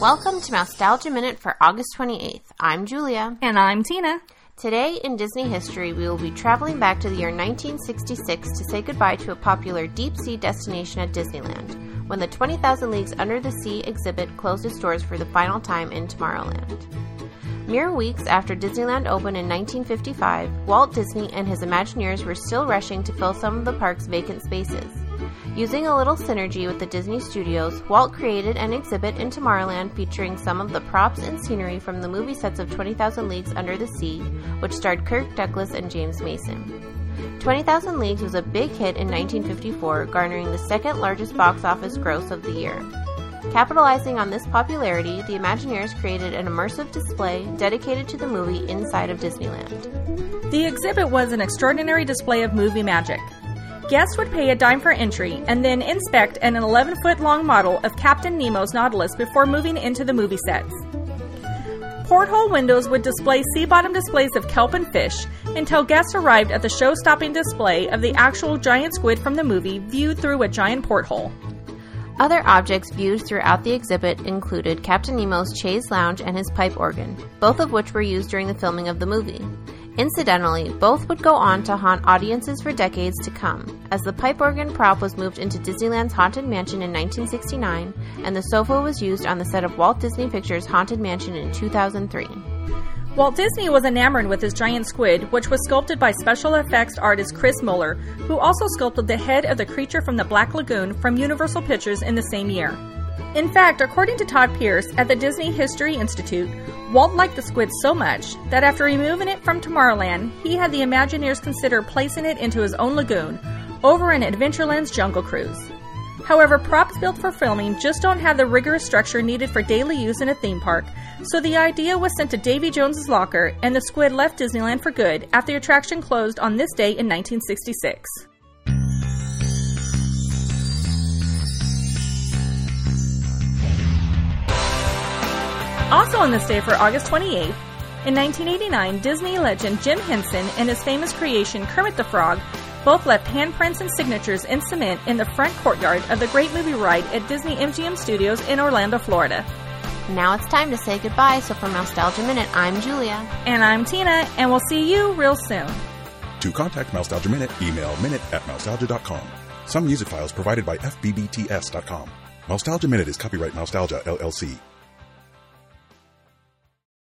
Welcome to Mousetalgia Minute for August 28th. I'm Julia. And I'm Tina. Today in Disney history, we will be traveling back to the year 1966 to say goodbye to a popular deep sea destination at Disneyland, when the 20,000 Leagues Under the Sea exhibit closed its doors for the final time in Tomorrowland. Mere weeks after Disneyland opened in 1955, Walt Disney and his Imagineers were still rushing to fill some of the park's vacant spaces. Using a little synergy with the Disney studios, Walt created an exhibit in Tomorrowland featuring some of the props and scenery from the movie sets of 20,000 Leagues Under the Sea, which starred Kirk Douglas and James Mason. 20,000 Leagues was a big hit in 1954, garnering the second largest box office gross of the year. Capitalizing on this popularity, the Imagineers created an immersive display dedicated to the movie inside of Disneyland. The exhibit was an extraordinary display of movie magic. Guests would pay a dime for entry and then inspect an 11 foot long model of Captain Nemo's Nautilus before moving into the movie sets. Porthole windows would display sea bottom displays of kelp and fish until guests arrived at the show stopping display of the actual giant squid from the movie viewed through a giant porthole. Other objects viewed throughout the exhibit included Captain Nemo's chaise lounge and his pipe organ, both of which were used during the filming of the movie. Incidentally, both would go on to haunt audiences for decades to come, as the pipe organ prop was moved into Disneyland's Haunted Mansion in 1969, and the sofa was used on the set of Walt Disney Pictures' Haunted Mansion in 2003. Walt Disney was enamored with his giant squid, which was sculpted by special effects artist Chris Mueller, who also sculpted the head of the creature from the Black Lagoon from Universal Pictures in the same year. In fact, according to Todd Pierce at the Disney History Institute, Walt liked the squid so much that after removing it from Tomorrowland, he had the Imagineers consider placing it into his own lagoon over in Adventureland's Jungle Cruise. However, props built for filming just don't have the rigorous structure needed for daily use in a theme park, so the idea was sent to Davy Jones's locker, and the squid left Disneyland for good after the attraction closed on this day in 1966. Also on this day for August 28th, in 1989, Disney legend Jim Henson and his famous creation Kermit the Frog both left handprints and signatures in cement in the front courtyard of the Great Movie Ride at Disney MGM Studios in Orlando, Florida. Now it's time to say goodbye, so for Mousetalgia Minute, I'm Julia. And I'm Tina, and we'll see you real soon. To contact Mousetalgia Minute, email minute at mousetalgia.com. Some music files provided by FBBTS.com. Mousetalgia Minute is copyright Mousetalgia, LLC.